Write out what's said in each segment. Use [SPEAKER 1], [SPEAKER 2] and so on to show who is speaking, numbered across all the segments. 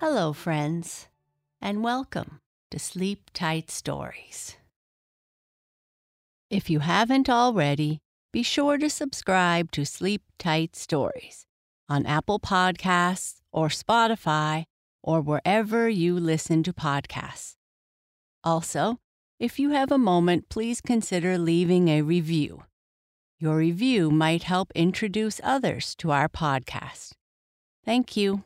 [SPEAKER 1] Hello, friends, and welcome to Sleep Tight Stories. If you haven't already, be sure to subscribe to Sleep Tight Stories on Apple Podcasts or Spotify or wherever you listen to podcasts. Also, if you have a moment, please consider leaving a review. Your review might help introduce others to our podcast. Thank you.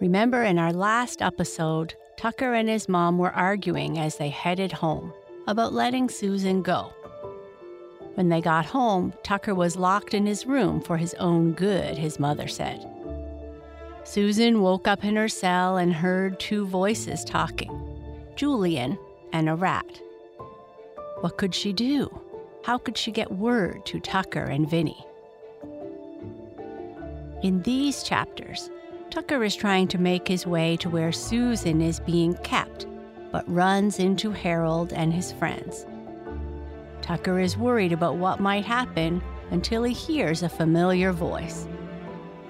[SPEAKER 1] Remember, in our last episode, Tucker and his mom were arguing as they headed home about letting Susan go. When they got home, Tucker was locked in his room for his own good, his mother said. Susan woke up in her cell and heard two voices talking Julian and a rat. What could she do? How could she get word to Tucker and Vinny? In these chapters, Tucker is trying to make his way to where Susan is being kept, but runs into Harold and his friends. Tucker is worried about what might happen until he hears a familiar voice.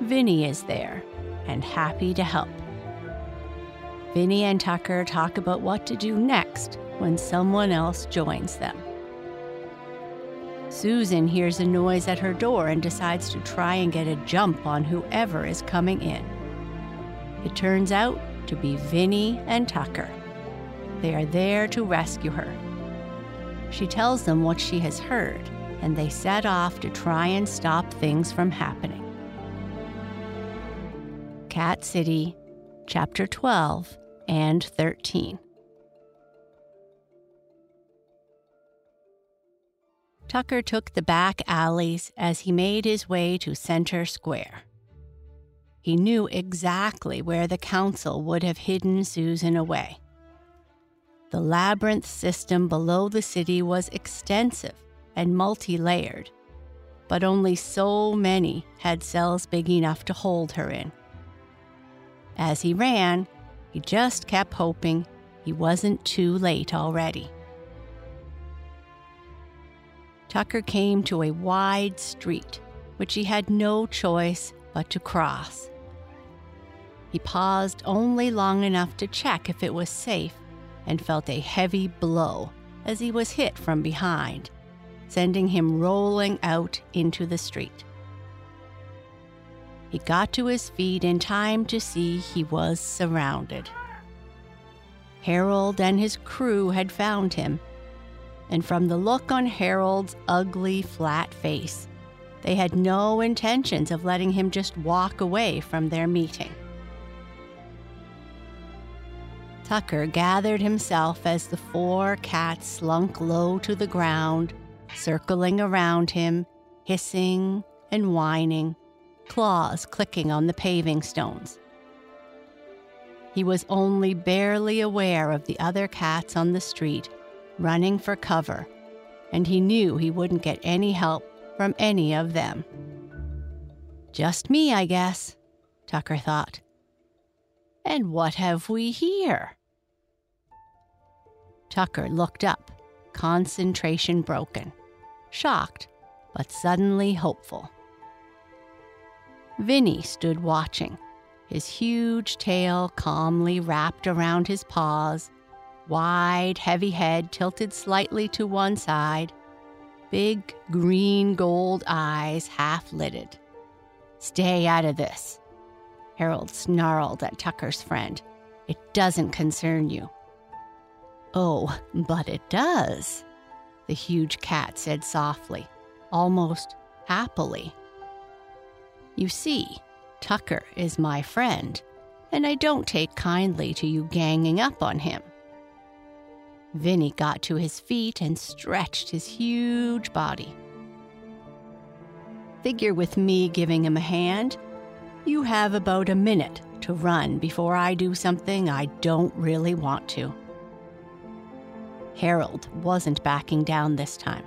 [SPEAKER 1] Vinny is there and happy to help. Vinny and Tucker talk about what to do next when someone else joins them. Susan hears a noise at her door and decides to try and get a jump on whoever is coming in. It turns out to be Vinny and Tucker. They are there to rescue her. She tells them what she has heard, and they set off to try and stop things from happening. Cat City, Chapter 12 and 13. Tucker took the back alleys as he made his way to Center Square. He knew exactly where the council would have hidden Susan away. The labyrinth system below the city was extensive and multi layered, but only so many had cells big enough to hold her in. As he ran, he just kept hoping he wasn't too late already. Tucker came to a wide street, which he had no choice but to cross. He paused only long enough to check if it was safe and felt a heavy blow as he was hit from behind, sending him rolling out into the street. He got to his feet in time to see he was surrounded. Harold and his crew had found him, and from the look on Harold's ugly, flat face, they had no intentions of letting him just walk away from their meeting. Tucker gathered himself as the four cats slunk low to the ground, circling around him, hissing and whining, claws clicking on the paving stones. He was only barely aware of the other cats on the street running for cover, and he knew he wouldn't get any help from any of them. Just me, I guess, Tucker thought. And what have we here? Tucker looked up, concentration broken, shocked, but suddenly hopeful. Vinny stood watching, his huge tail calmly wrapped around his paws, wide, heavy head tilted slightly to one side, big green gold eyes half lidded. Stay out of this, Harold snarled at Tucker's friend. It doesn't concern you. Oh, but it does, the huge cat said softly, almost happily. You see, Tucker is my friend, and I don't take kindly to you ganging up on him. Vinny got to his feet and stretched his huge body. Figure with me giving him a hand. You have about a minute to run before I do something I don't really want to. Harold wasn't backing down this time.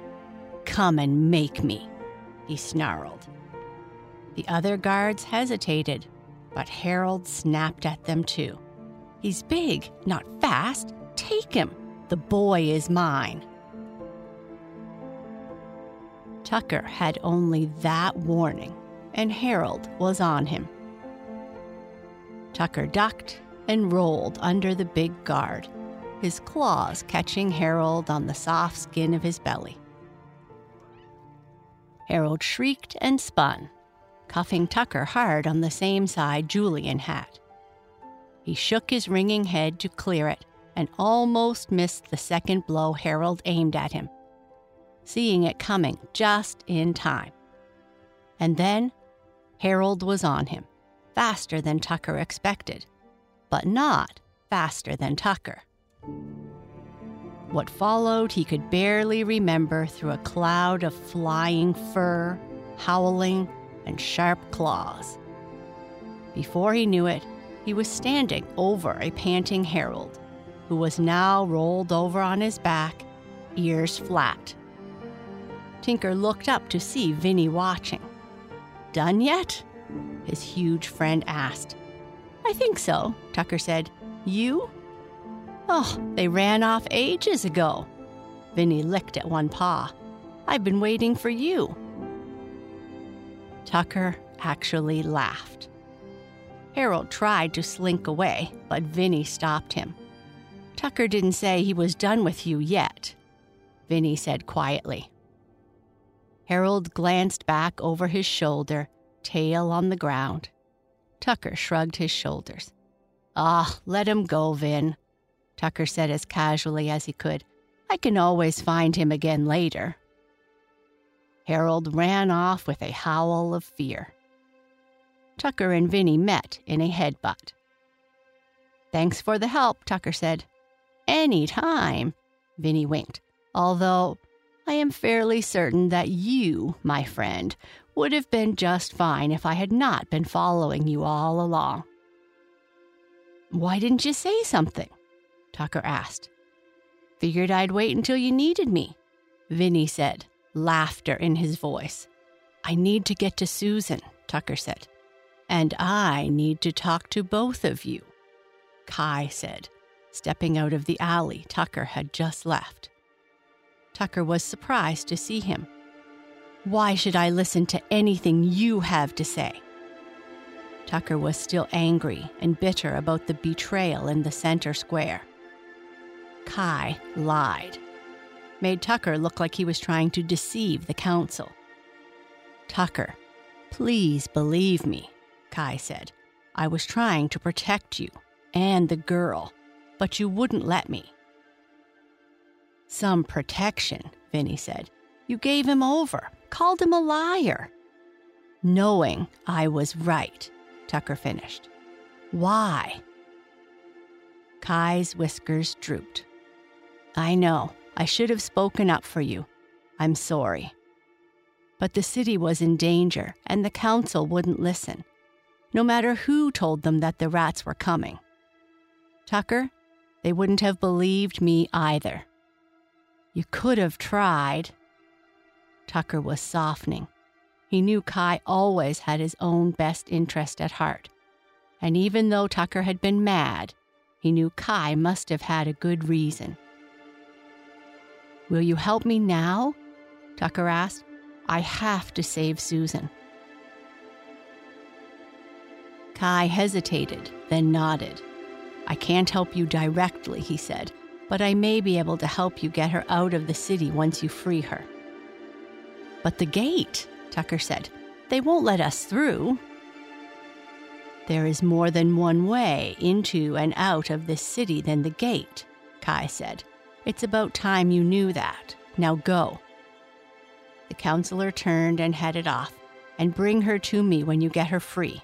[SPEAKER 1] Come and make me, he snarled. The other guards hesitated, but Harold snapped at them too. He's big, not fast. Take him. The boy is mine. Tucker had only that warning, and Harold was on him. Tucker ducked and rolled under the big guard, his claws catching Harold on the soft skin of his belly. Harold shrieked and spun, cuffing Tucker hard on the same side Julian had. He shook his ringing head to clear it and almost missed the second blow Harold aimed at him, seeing it coming just in time. And then Harold was on him, faster than Tucker expected, but not faster than Tucker. What followed he could barely remember through a cloud of flying fur, howling, and sharp claws. Before he knew it, he was standing over a panting Harold, who was now rolled over on his back, ears flat. Tinker looked up to see Vinny watching. Done yet? His huge friend asked. I think so, Tucker said. You? Oh, they ran off ages ago. Vinny licked at one paw. I've been waiting for you. Tucker actually laughed. Harold tried to slink away, but Vinny stopped him. Tucker didn't say he was done with you yet, Vinny said quietly. Harold glanced back over his shoulder, tail on the ground. Tucker shrugged his shoulders. Ah, let him go, Vin. Tucker said as casually as he could. I can always find him again later. Harold ran off with a howl of fear. Tucker and Vinny met in a headbutt. Thanks for the help, Tucker said. Any time, Vinny winked, although I am fairly certain that you, my friend, would have been just fine if I had not been following you all along. Why didn't you say something? Tucker asked. Figured I'd wait until you needed me, Vinny said, laughter in his voice. I need to get to Susan, Tucker said. And I need to talk to both of you, Kai said, stepping out of the alley Tucker had just left. Tucker was surprised to see him. Why should I listen to anything you have to say? Tucker was still angry and bitter about the betrayal in the center square. Kai lied, made Tucker look like he was trying to deceive the council. Tucker, please believe me, Kai said. I was trying to protect you and the girl, but you wouldn't let me. Some protection, Vinny said. You gave him over, called him a liar. Knowing I was right, Tucker finished. Why? Kai's whiskers drooped. I know. I should have spoken up for you. I'm sorry. But the city was in danger, and the council wouldn't listen, no matter who told them that the rats were coming. Tucker, they wouldn't have believed me either. You could have tried. Tucker was softening. He knew Kai always had his own best interest at heart. And even though Tucker had been mad, he knew Kai must have had a good reason. Will you help me now? Tucker asked. I have to save Susan. Kai hesitated, then nodded. I can't help you directly, he said, but I may be able to help you get her out of the city once you free her. But the gate, Tucker said. They won't let us through. There is more than one way into and out of this city than the gate, Kai said. It's about time you knew that. Now go. The counselor turned and headed off, and bring her to me when you get her free.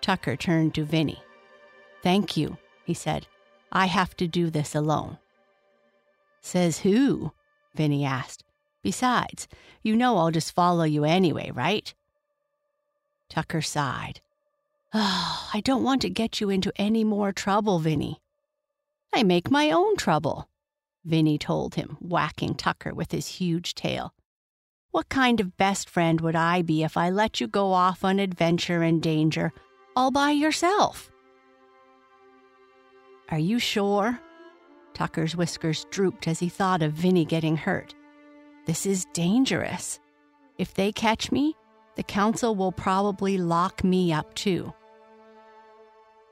[SPEAKER 1] Tucker turned to Vinny. Thank you, he said. I have to do this alone. Says who? Vinny asked. Besides, you know I'll just follow you anyway, right? Tucker sighed. Oh, I don't want to get you into any more trouble, Vinny. I make my own trouble, Vinny told him, whacking Tucker with his huge tail. What kind of best friend would I be if I let you go off on adventure and danger all by yourself? Are you sure? Tucker's whiskers drooped as he thought of Vinny getting hurt. This is dangerous. If they catch me, the council will probably lock me up too.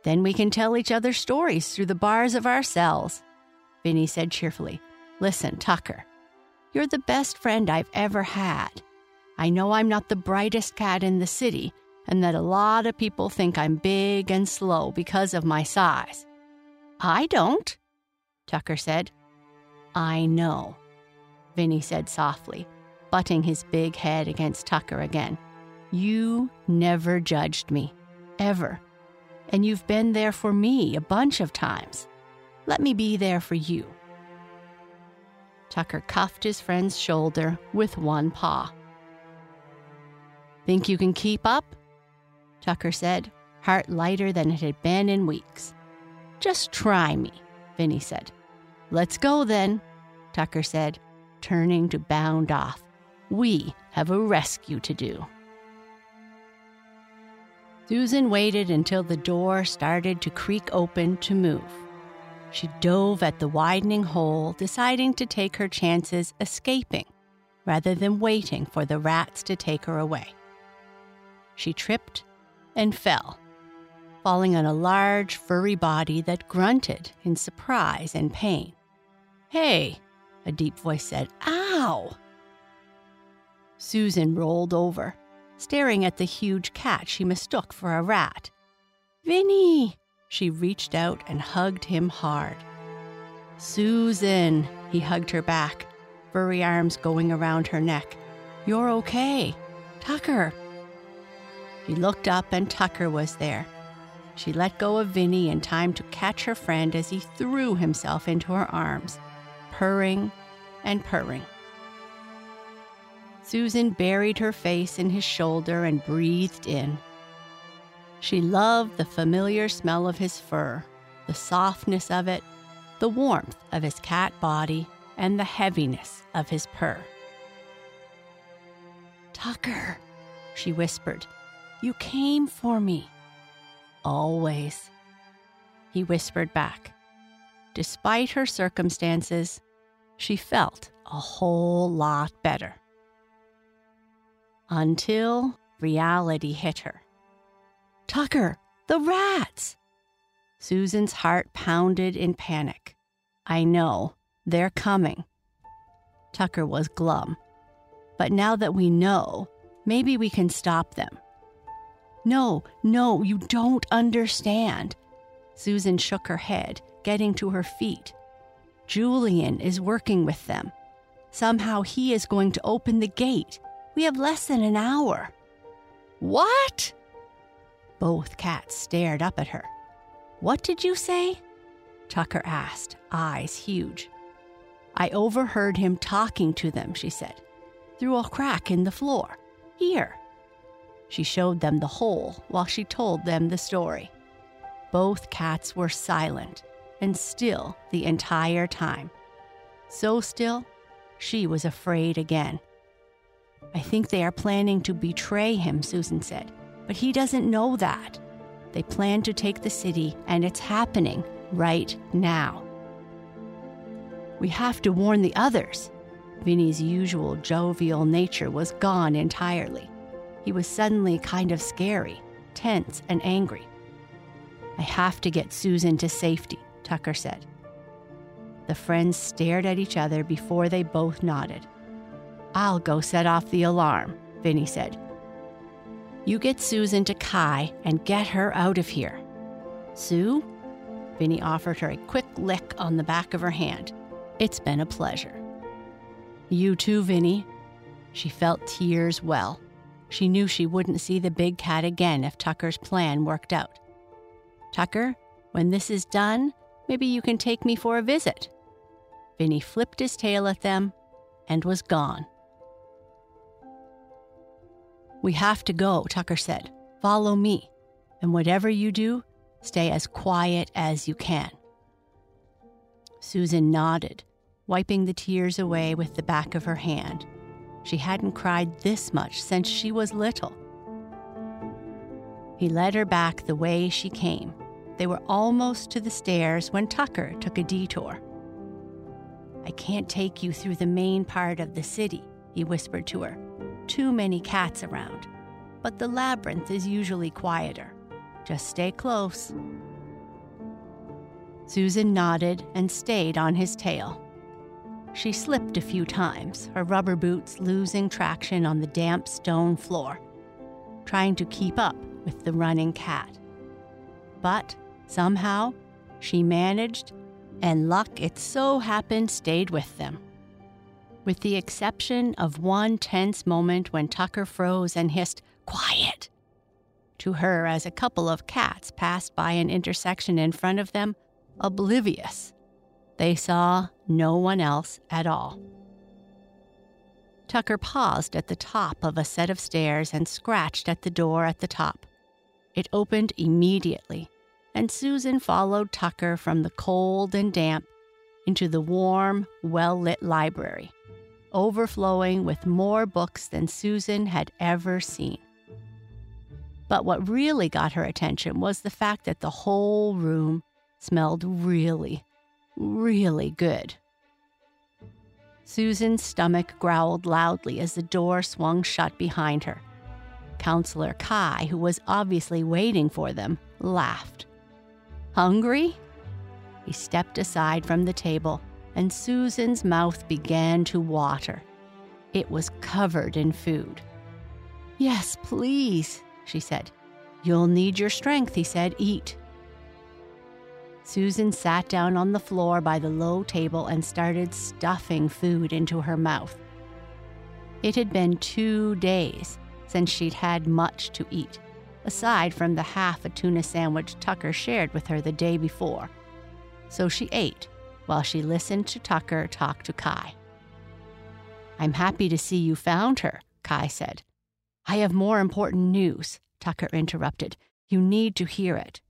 [SPEAKER 1] Then we can tell each other stories through the bars of our cells, Vinny said cheerfully. Listen, Tucker, you're the best friend I've ever had. I know I'm not the brightest cat in the city, and that a lot of people think I'm big and slow because of my size. I don't, Tucker said. I know, Vinny said softly, butting his big head against Tucker again. You never judged me, ever. And you've been there for me a bunch of times. Let me be there for you. Tucker cuffed his friend's shoulder with one paw. Think you can keep up? Tucker said, heart lighter than it had been in weeks. Just try me, Vinny said. Let's go then, Tucker said, turning to bound off. We have a rescue to do. Susan waited until the door started to creak open to move. She dove at the widening hole, deciding to take her chances escaping rather than waiting for the rats to take her away. She tripped and fell, falling on a large, furry body that grunted in surprise and pain. Hey, a deep voice said, Ow! Susan rolled over staring at the huge cat she mistook for a rat. Vinny! She reached out and hugged him hard. Susan! He hugged her back, furry arms going around her neck. You're okay. Tucker! She looked up and Tucker was there. She let go of Vinny in time to catch her friend as he threw himself into her arms, purring and purring. Susan buried her face in his shoulder and breathed in. She loved the familiar smell of his fur, the softness of it, the warmth of his cat body, and the heaviness of his purr. Tucker, she whispered, you came for me. Always, he whispered back. Despite her circumstances, she felt a whole lot better until reality hit her. Tucker, the rats! Susan's heart pounded in panic. I know, they're coming. Tucker was glum. But now that we know, maybe we can stop them. No, no, you don't understand. Susan shook her head, getting to her feet. Julian is working with them. Somehow he is going to open the gate. We have less than an hour. What? Both cats stared up at her. What did you say? Tucker asked, eyes huge. I overheard him talking to them, she said, through a crack in the floor. Here. She showed them the hole while she told them the story. Both cats were silent and still the entire time. So still, she was afraid again. I think they are planning to betray him, Susan said. But he doesn't know that. They plan to take the city, and it's happening right now. We have to warn the others. Vinny's usual jovial nature was gone entirely. He was suddenly kind of scary, tense, and angry. I have to get Susan to safety, Tucker said. The friends stared at each other before they both nodded. I'll go set off the alarm, Vinny said. You get Susan to Kai and get her out of here. Sue? Vinny offered her a quick lick on the back of her hand. It's been a pleasure. You too, Vinny. She felt tears well. She knew she wouldn't see the big cat again if Tucker's plan worked out. Tucker, when this is done, maybe you can take me for a visit. Vinny flipped his tail at them and was gone. We have to go, Tucker said. Follow me. And whatever you do, stay as quiet as you can. Susan nodded, wiping the tears away with the back of her hand. She hadn't cried this much since she was little. He led her back the way she came. They were almost to the stairs when Tucker took a detour. I can't take you through the main part of the city, he whispered to her. Too many cats around. But the labyrinth is usually quieter. Just stay close. Susan nodded and stayed on his tail. She slipped a few times, her rubber boots losing traction on the damp stone floor, trying to keep up with the running cat. But somehow she managed, and luck, it so happened, stayed with them. With the exception of one tense moment when Tucker froze and hissed, Quiet! to her as a couple of cats passed by an intersection in front of them oblivious. They saw no one else at all. Tucker paused at the top of a set of stairs and scratched at the door at the top. It opened immediately, and Susan followed Tucker from the cold and damp into the warm, well lit library, overflowing with more books than Susan had ever seen. But what really got her attention was the fact that the whole room smelled really, really good. Susan's stomach growled loudly as the door swung shut behind her. Counselor Kai, who was obviously waiting for them, laughed. Hungry? He stepped aside from the table, and Susan's mouth began to water. It was covered in food. Yes, please, she said. You'll need your strength, he said. Eat. Susan sat down on the floor by the low table and started stuffing food into her mouth. It had been two days since she'd had much to eat, aside from the half a tuna sandwich Tucker shared with her the day before. So she ate while she listened to Tucker talk to Kai. I'm happy to see you found her, Kai said. I have more important news, Tucker interrupted. You need to hear it.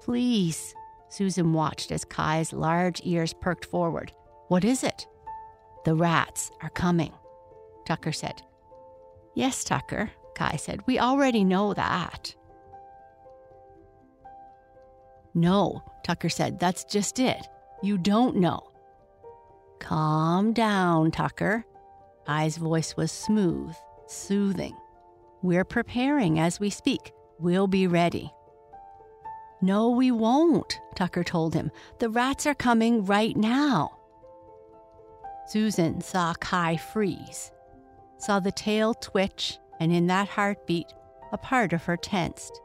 [SPEAKER 1] Please. Susan watched as Kai's large ears perked forward. What is it? The rats are coming, Tucker said. Yes, Tucker, Kai said. We already know that. No, Tucker said. That's just it. You don't know. Calm down, Tucker. Kai's voice was smooth, soothing. We're preparing as we speak. We'll be ready. No, we won't, Tucker told him. The rats are coming right now. Susan saw Kai freeze, saw the tail twitch, and in that heartbeat, a part of her tensed.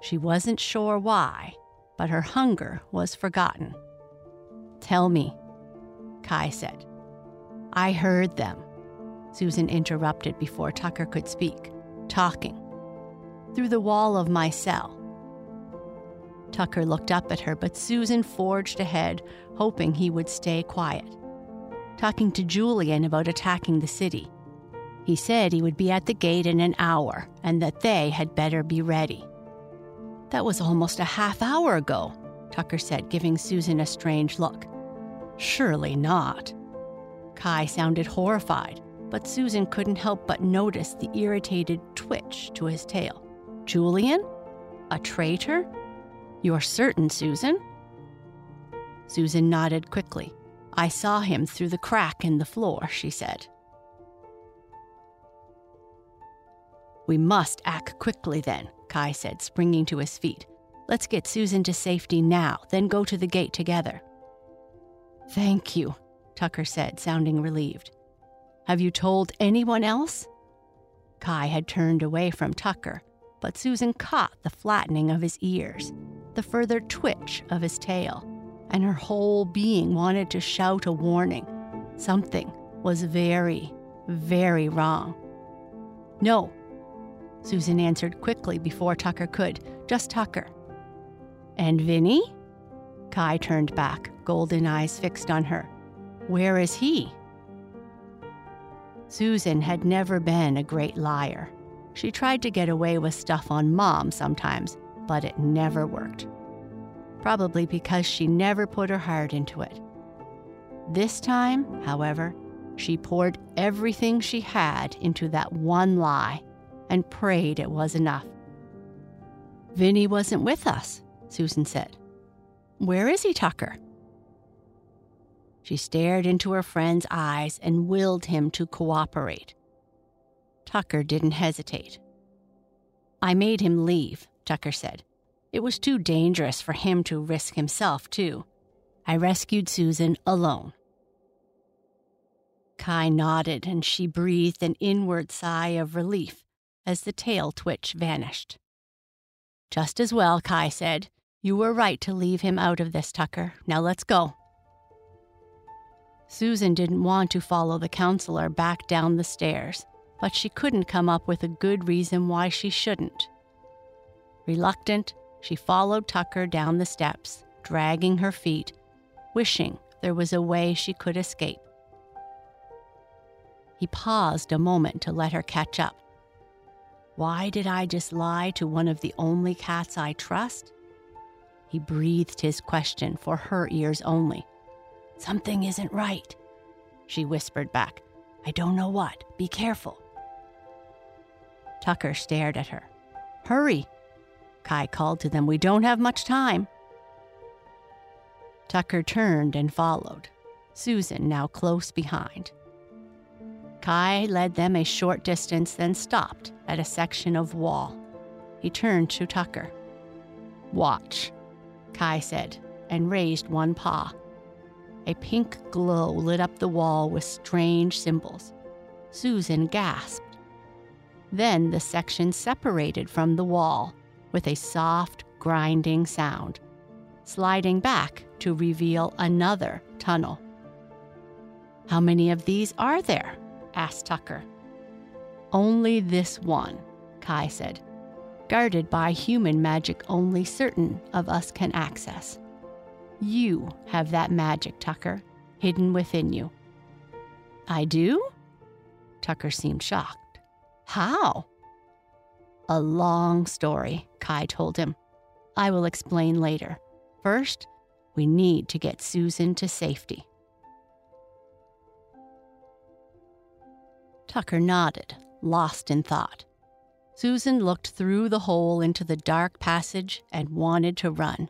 [SPEAKER 1] She wasn't sure why, but her hunger was forgotten. Tell me, Kai said. I heard them, Susan interrupted before Tucker could speak, talking. Through the wall of my cell. Tucker looked up at her, but Susan forged ahead, hoping he would stay quiet. Talking to Julian about attacking the city. He said he would be at the gate in an hour and that they had better be ready. That was almost a half hour ago, Tucker said, giving Susan a strange look. Surely not. Kai sounded horrified, but Susan couldn't help but notice the irritated twitch to his tail. Julian? A traitor? You're certain, Susan? Susan nodded quickly. I saw him through the crack in the floor, she said. We must act quickly then, Kai said, springing to his feet. Let's get Susan to safety now, then go to the gate together. Thank you, Tucker said, sounding relieved. Have you told anyone else? Kai had turned away from Tucker, but Susan caught the flattening of his ears the further twitch of his tail, and her whole being wanted to shout a warning. Something was very, very wrong. No, Susan answered quickly before Tucker could. Just Tucker. And Vinny? Kai turned back, golden eyes fixed on her. Where is he? Susan had never been a great liar. She tried to get away with stuff on mom sometimes, but it never worked. Probably because she never put her heart into it. This time, however, she poured everything she had into that one lie and prayed it was enough. Vinny wasn't with us, Susan said. Where is he, Tucker? She stared into her friend's eyes and willed him to cooperate. Tucker didn't hesitate. I made him leave, Tucker said. It was too dangerous for him to risk himself, too. I rescued Susan alone. Kai nodded and she breathed an inward sigh of relief as the tail twitch vanished. Just as well, Kai said. You were right to leave him out of this, Tucker. Now let's go. Susan didn't want to follow the counselor back down the stairs, but she couldn't come up with a good reason why she shouldn't. Reluctant, she followed Tucker down the steps, dragging her feet, wishing there was a way she could escape. He paused a moment to let her catch up. Why did I just lie to one of the only cats I trust? He breathed his question for her ears only. Something isn't right, she whispered back. I don't know what. Be careful. Tucker stared at her. Hurry, Kai called to them. We don't have much time. Tucker turned and followed, Susan now close behind. Kai led them a short distance, then stopped at a section of wall. He turned to Tucker. Watch, Kai said, and raised one paw. A pink glow lit up the wall with strange symbols. Susan gasped. Then the section separated from the wall with a soft, grinding sound, sliding back to reveal another tunnel. How many of these are there? asked Tucker. Only this one, Kai said, guarded by human magic only certain of us can access. You have that magic, Tucker, hidden within you. I do? Tucker seemed shocked. How? A long story, Kai told him. I will explain later. First, we need to get Susan to safety. Tucker nodded, lost in thought. Susan looked through the hole into the dark passage and wanted to run.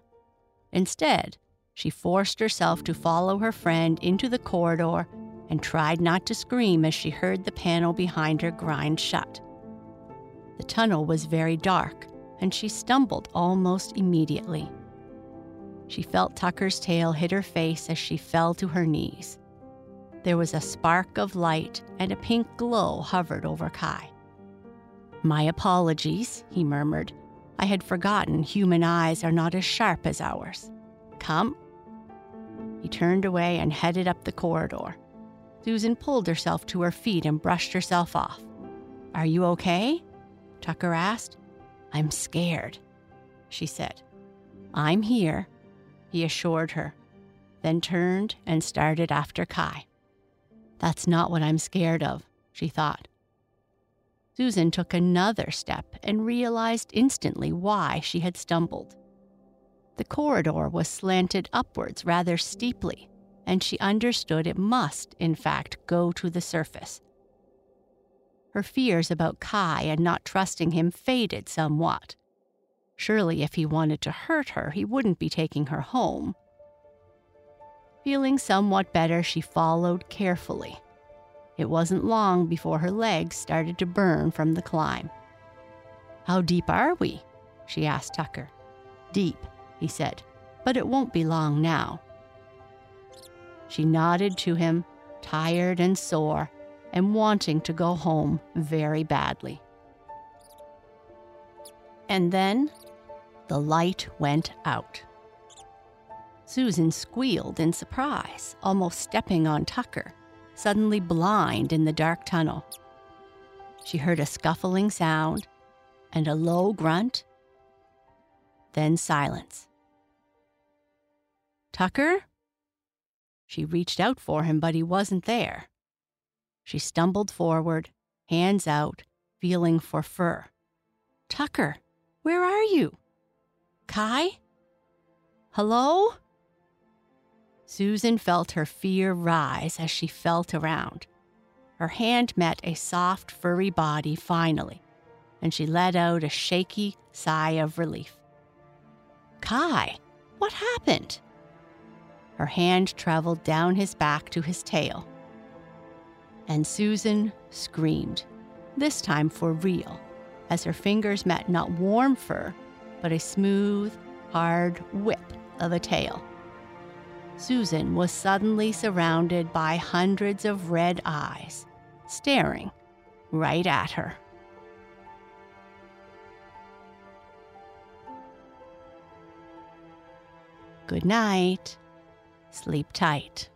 [SPEAKER 1] Instead, she forced herself to follow her friend into the corridor and tried not to scream as she heard the panel behind her grind shut. The tunnel was very dark, and she stumbled almost immediately. She felt Tucker's tail hit her face as she fell to her knees. There was a spark of light, and a pink glow hovered over Kai. My apologies, he murmured. I had forgotten human eyes are not as sharp as ours. Come. He turned away and headed up the corridor. Susan pulled herself to her feet and brushed herself off. Are you okay? Tucker asked. I'm scared, she said. I'm here, he assured her, then turned and started after Kai. That's not what I'm scared of, she thought. Susan took another step and realized instantly why she had stumbled. The corridor was slanted upwards rather steeply, and she understood it must, in fact, go to the surface. Her fears about Kai and not trusting him faded somewhat. Surely, if he wanted to hurt her, he wouldn't be taking her home. Feeling somewhat better, she followed carefully. It wasn't long before her legs started to burn from the climb. How deep are we? she asked Tucker. Deep, he said, but it won't be long now. She nodded to him, tired and sore, and wanting to go home very badly. And then the light went out. Susan squealed in surprise, almost stepping on Tucker, suddenly blind in the dark tunnel. She heard a scuffling sound and a low grunt, then silence. Tucker? She reached out for him, but he wasn't there. She stumbled forward, hands out, feeling for fur. Tucker, where are you? Kai? Hello? Susan felt her fear rise as she felt around. Her hand met a soft, furry body finally, and she let out a shaky sigh of relief. Kai, what happened? Her hand traveled down his back to his tail. And Susan screamed, this time for real, as her fingers met not warm fur, but a smooth, hard whip of a tail. Susan was suddenly surrounded by hundreds of red eyes, staring right at her. Good night. Sleep tight.